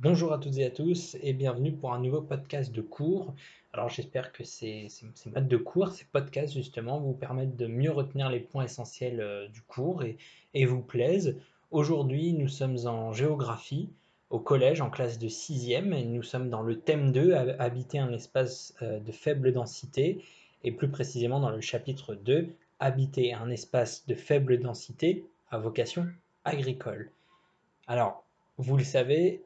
Bonjour à toutes et à tous et bienvenue pour un nouveau podcast de cours. Alors j'espère que ces, ces, ces maths de cours, ces podcasts justement, vous permettent de mieux retenir les points essentiels euh, du cours et, et vous plaisent. Aujourd'hui nous sommes en géographie au collège en classe de 6e et nous sommes dans le thème 2, habiter un espace euh, de faible densité et plus précisément dans le chapitre 2, habiter un espace de faible densité à vocation agricole. Alors, vous le savez,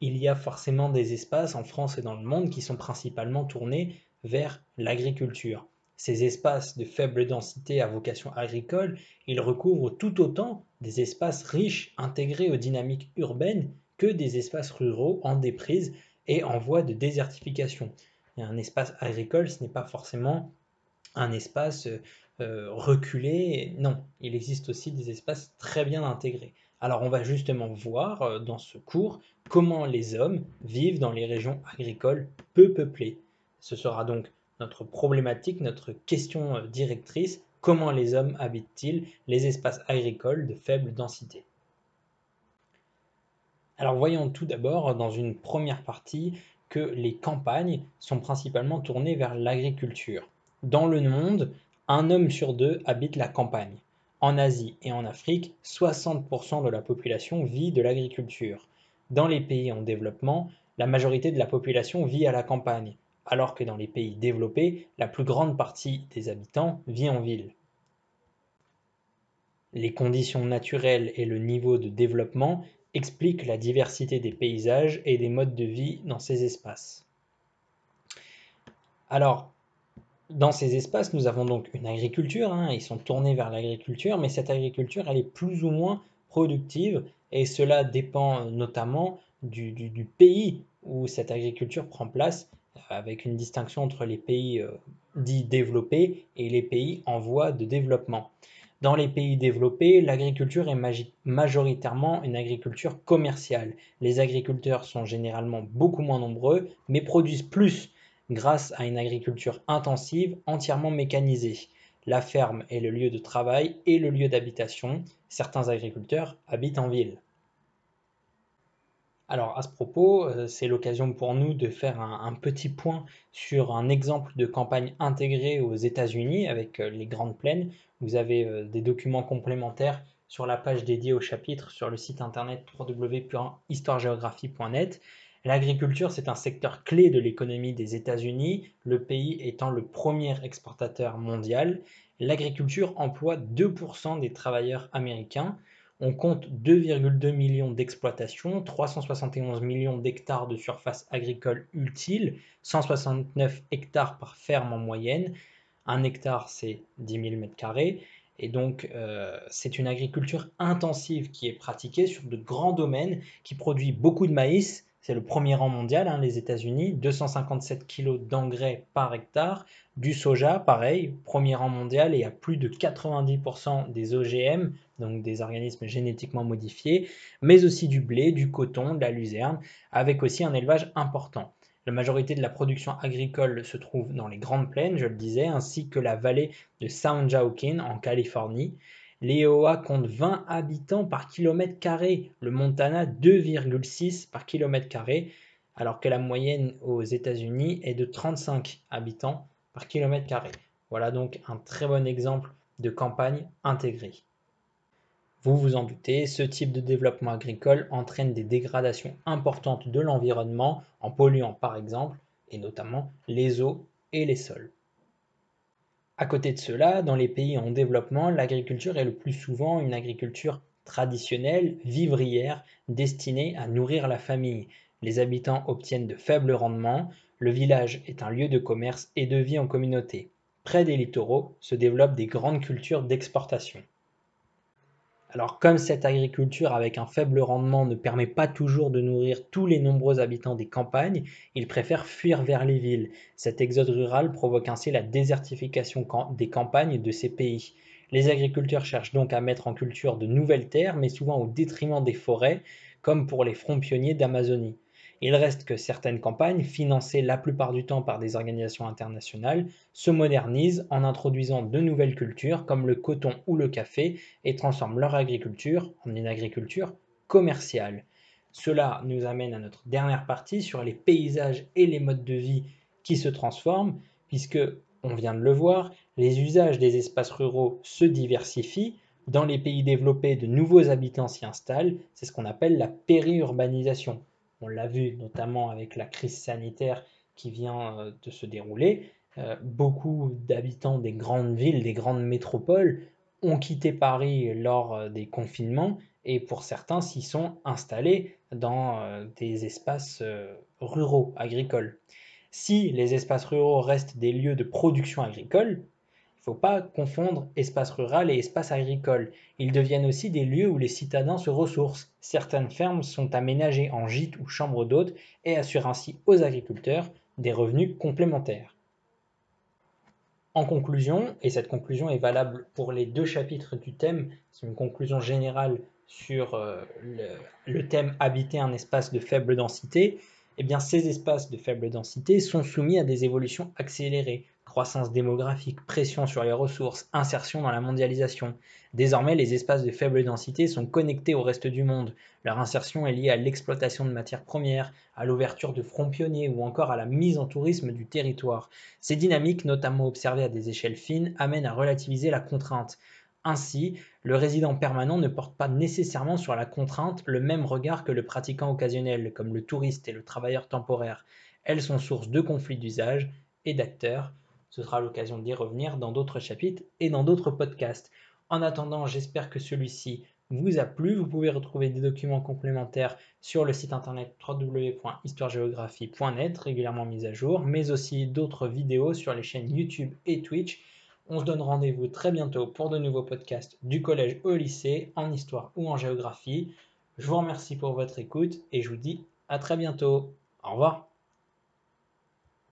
il y a forcément des espaces en France et dans le monde qui sont principalement tournés vers l'agriculture. Ces espaces de faible densité à vocation agricole, ils recouvrent tout autant des espaces riches intégrés aux dynamiques urbaines que des espaces ruraux en déprise et en voie de désertification. un espace agricole, ce n'est pas forcément un espace euh, reculé, non, il existe aussi des espaces très bien intégrés. Alors on va justement voir euh, dans ce cours comment les hommes vivent dans les régions agricoles peu peuplées. Ce sera donc notre problématique, notre question euh, directrice, comment les hommes habitent-ils les espaces agricoles de faible densité? Alors voyons tout d'abord dans une première partie que les campagnes sont principalement tournées vers l'agriculture. Dans le monde, un homme sur deux habite la campagne. En Asie et en Afrique, 60% de la population vit de l'agriculture. Dans les pays en développement, la majorité de la population vit à la campagne, alors que dans les pays développés, la plus grande partie des habitants vit en ville. Les conditions naturelles et le niveau de développement expliquent la diversité des paysages et des modes de vie dans ces espaces. Alors, dans ces espaces, nous avons donc une agriculture, hein, ils sont tournés vers l'agriculture, mais cette agriculture, elle est plus ou moins productive, et cela dépend notamment du, pays où cette agriculture prend place, avec une distinction entre les pays euh, dits développés et les pays en voie de développement. Dans les pays développés, l'agriculture est majoritairement une agriculture commerciale. Les agriculteurs sont généralement beaucoup moins nombreux, mais produisent plus grâce à une agriculture intensive entièrement mécanisée. La ferme est le lieu de travail et le lieu d'habitation. Certains agriculteurs habitent en ville. Alors à ce propos, euh, c'est l'occasion pour nous de faire un, petit point sur un exemple de campagne intégrée aux États-Unis avec euh, les Grandes Plaines. Vous avez euh, des documents complémentaires sur la page dédiée au chapitre sur le site internet www.histoiregéographie.net. L'agriculture, c'est un secteur clé de l'économie des États-Unis, le pays étant le premier exportateur mondial. L'agriculture emploie 2% des travailleurs américains. On compte 2,2 millions d'exploitations, 371 millions d'hectares de surface agricole utile, 169 hectares par ferme en moyenne. Un hectare, c'est 10 000 m2. Et donc, euh, c'est une agriculture intensive qui est pratiquée sur de grands domaines, qui produit beaucoup de maïs, c'est le premier rang mondial, hein, les États-Unis, 257 kg d'engrais par hectare. Du soja, pareil, premier rang mondial et à plus de 90% des OGM, donc des organismes génétiquement modifiés, mais aussi du blé, du coton, de la luzerne, avec aussi un élevage important. La majorité de la production agricole se trouve dans les Grandes Plaines, je le disais, ainsi que la vallée de San Joaquin en Californie. L'Iowa compte 20 habitants par kilomètre carré, le Montana 2,6 par kilomètre carré, alors que la moyenne aux États-Unis est de 35 habitants par kilomètre carré. Voilà donc un très bon exemple de campagne intégrée. Vous vous en doutez, ce type de développement agricole entraîne des dégradations importantes de l'environnement en polluant par exemple, et notamment, les eaux et les sols. À côté de cela, dans les pays en développement, l'agriculture est le plus souvent une agriculture traditionnelle, vivrière, destinée à nourrir la famille. Les habitants obtiennent de faibles rendements, le village est un lieu de commerce et de vie en communauté. Près des littoraux se développent des grandes cultures d'exportation. Alors comme cette agriculture avec un faible rendement ne permet pas toujours de nourrir tous les nombreux habitants des campagnes, ils préfèrent fuir vers les villes. Cet exode rural provoque ainsi la désertification des campagnes de ces pays. Les agriculteurs cherchent donc à mettre en culture de nouvelles terres, mais souvent au détriment des forêts, comme pour les fronts pionniers d'Amazonie. Il reste que certaines campagnes, financées la plupart du temps par des organisations internationales, se modernisent en introduisant de nouvelles cultures comme le coton ou le café et transforment leur agriculture en une agriculture commerciale. Cela nous amène à notre dernière partie sur les paysages et les modes de vie qui se transforment, puisque, on vient de le voir, les usages des espaces ruraux se diversifient, dans les pays développés, de nouveaux habitants s'y installent, c'est ce qu'on appelle la périurbanisation. On l'a vu notamment avec la crise sanitaire qui vient euh, de se dérouler. Euh, beaucoup d'habitants des grandes villes, des grandes métropoles ont quitté Paris lors euh, des confinements et pour certains s'y sont installés dans des espaces ruraux, agricoles. Si les espaces ruraux restent des lieux de production agricole, il ne faut pas confondre espace rural et espace agricole. Ils deviennent aussi des lieux où les citadins se ressourcent. Certaines fermes sont aménagées en gîtes ou chambres d'hôtes et assurent ainsi aux agriculteurs des revenus complémentaires. En conclusion, et cette conclusion est valable pour les deux chapitres du thème, c'est une conclusion générale sur euh, le, thème habiter un espace de faible densité, eh bien ces espaces de faible densité sont soumis à des évolutions accélérées croissance démographique, pression sur les ressources, insertion dans la mondialisation. Désormais, les espaces de faible densité sont connectés au reste du monde. Leur insertion est liée à l'exploitation de matières premières, à l'ouverture de fronts pionniers ou encore à la mise en tourisme du territoire. Ces dynamiques, notamment observées à des échelles fines, amènent à relativiser la contrainte. Ainsi, le résident permanent ne porte pas nécessairement sur la contrainte le même regard que le pratiquant occasionnel, comme le touriste et le travailleur temporaire. Elles sont source de conflits d'usage et d'acteurs ce sera l'occasion d'y revenir dans d'autres chapitres et dans d'autres podcasts. En attendant, j'espère que celui-ci vous a plu. Vous pouvez retrouver des documents complémentaires sur le site internet www.histoiregéographie.net, régulièrement mis à jour, mais aussi d'autres vidéos sur les chaînes YouTube et Twitch. On se donne rendez-vous très bientôt pour de nouveaux podcasts du collège au lycée, en histoire ou en géographie. Je vous remercie pour votre écoute et je vous dis à très bientôt. Au revoir.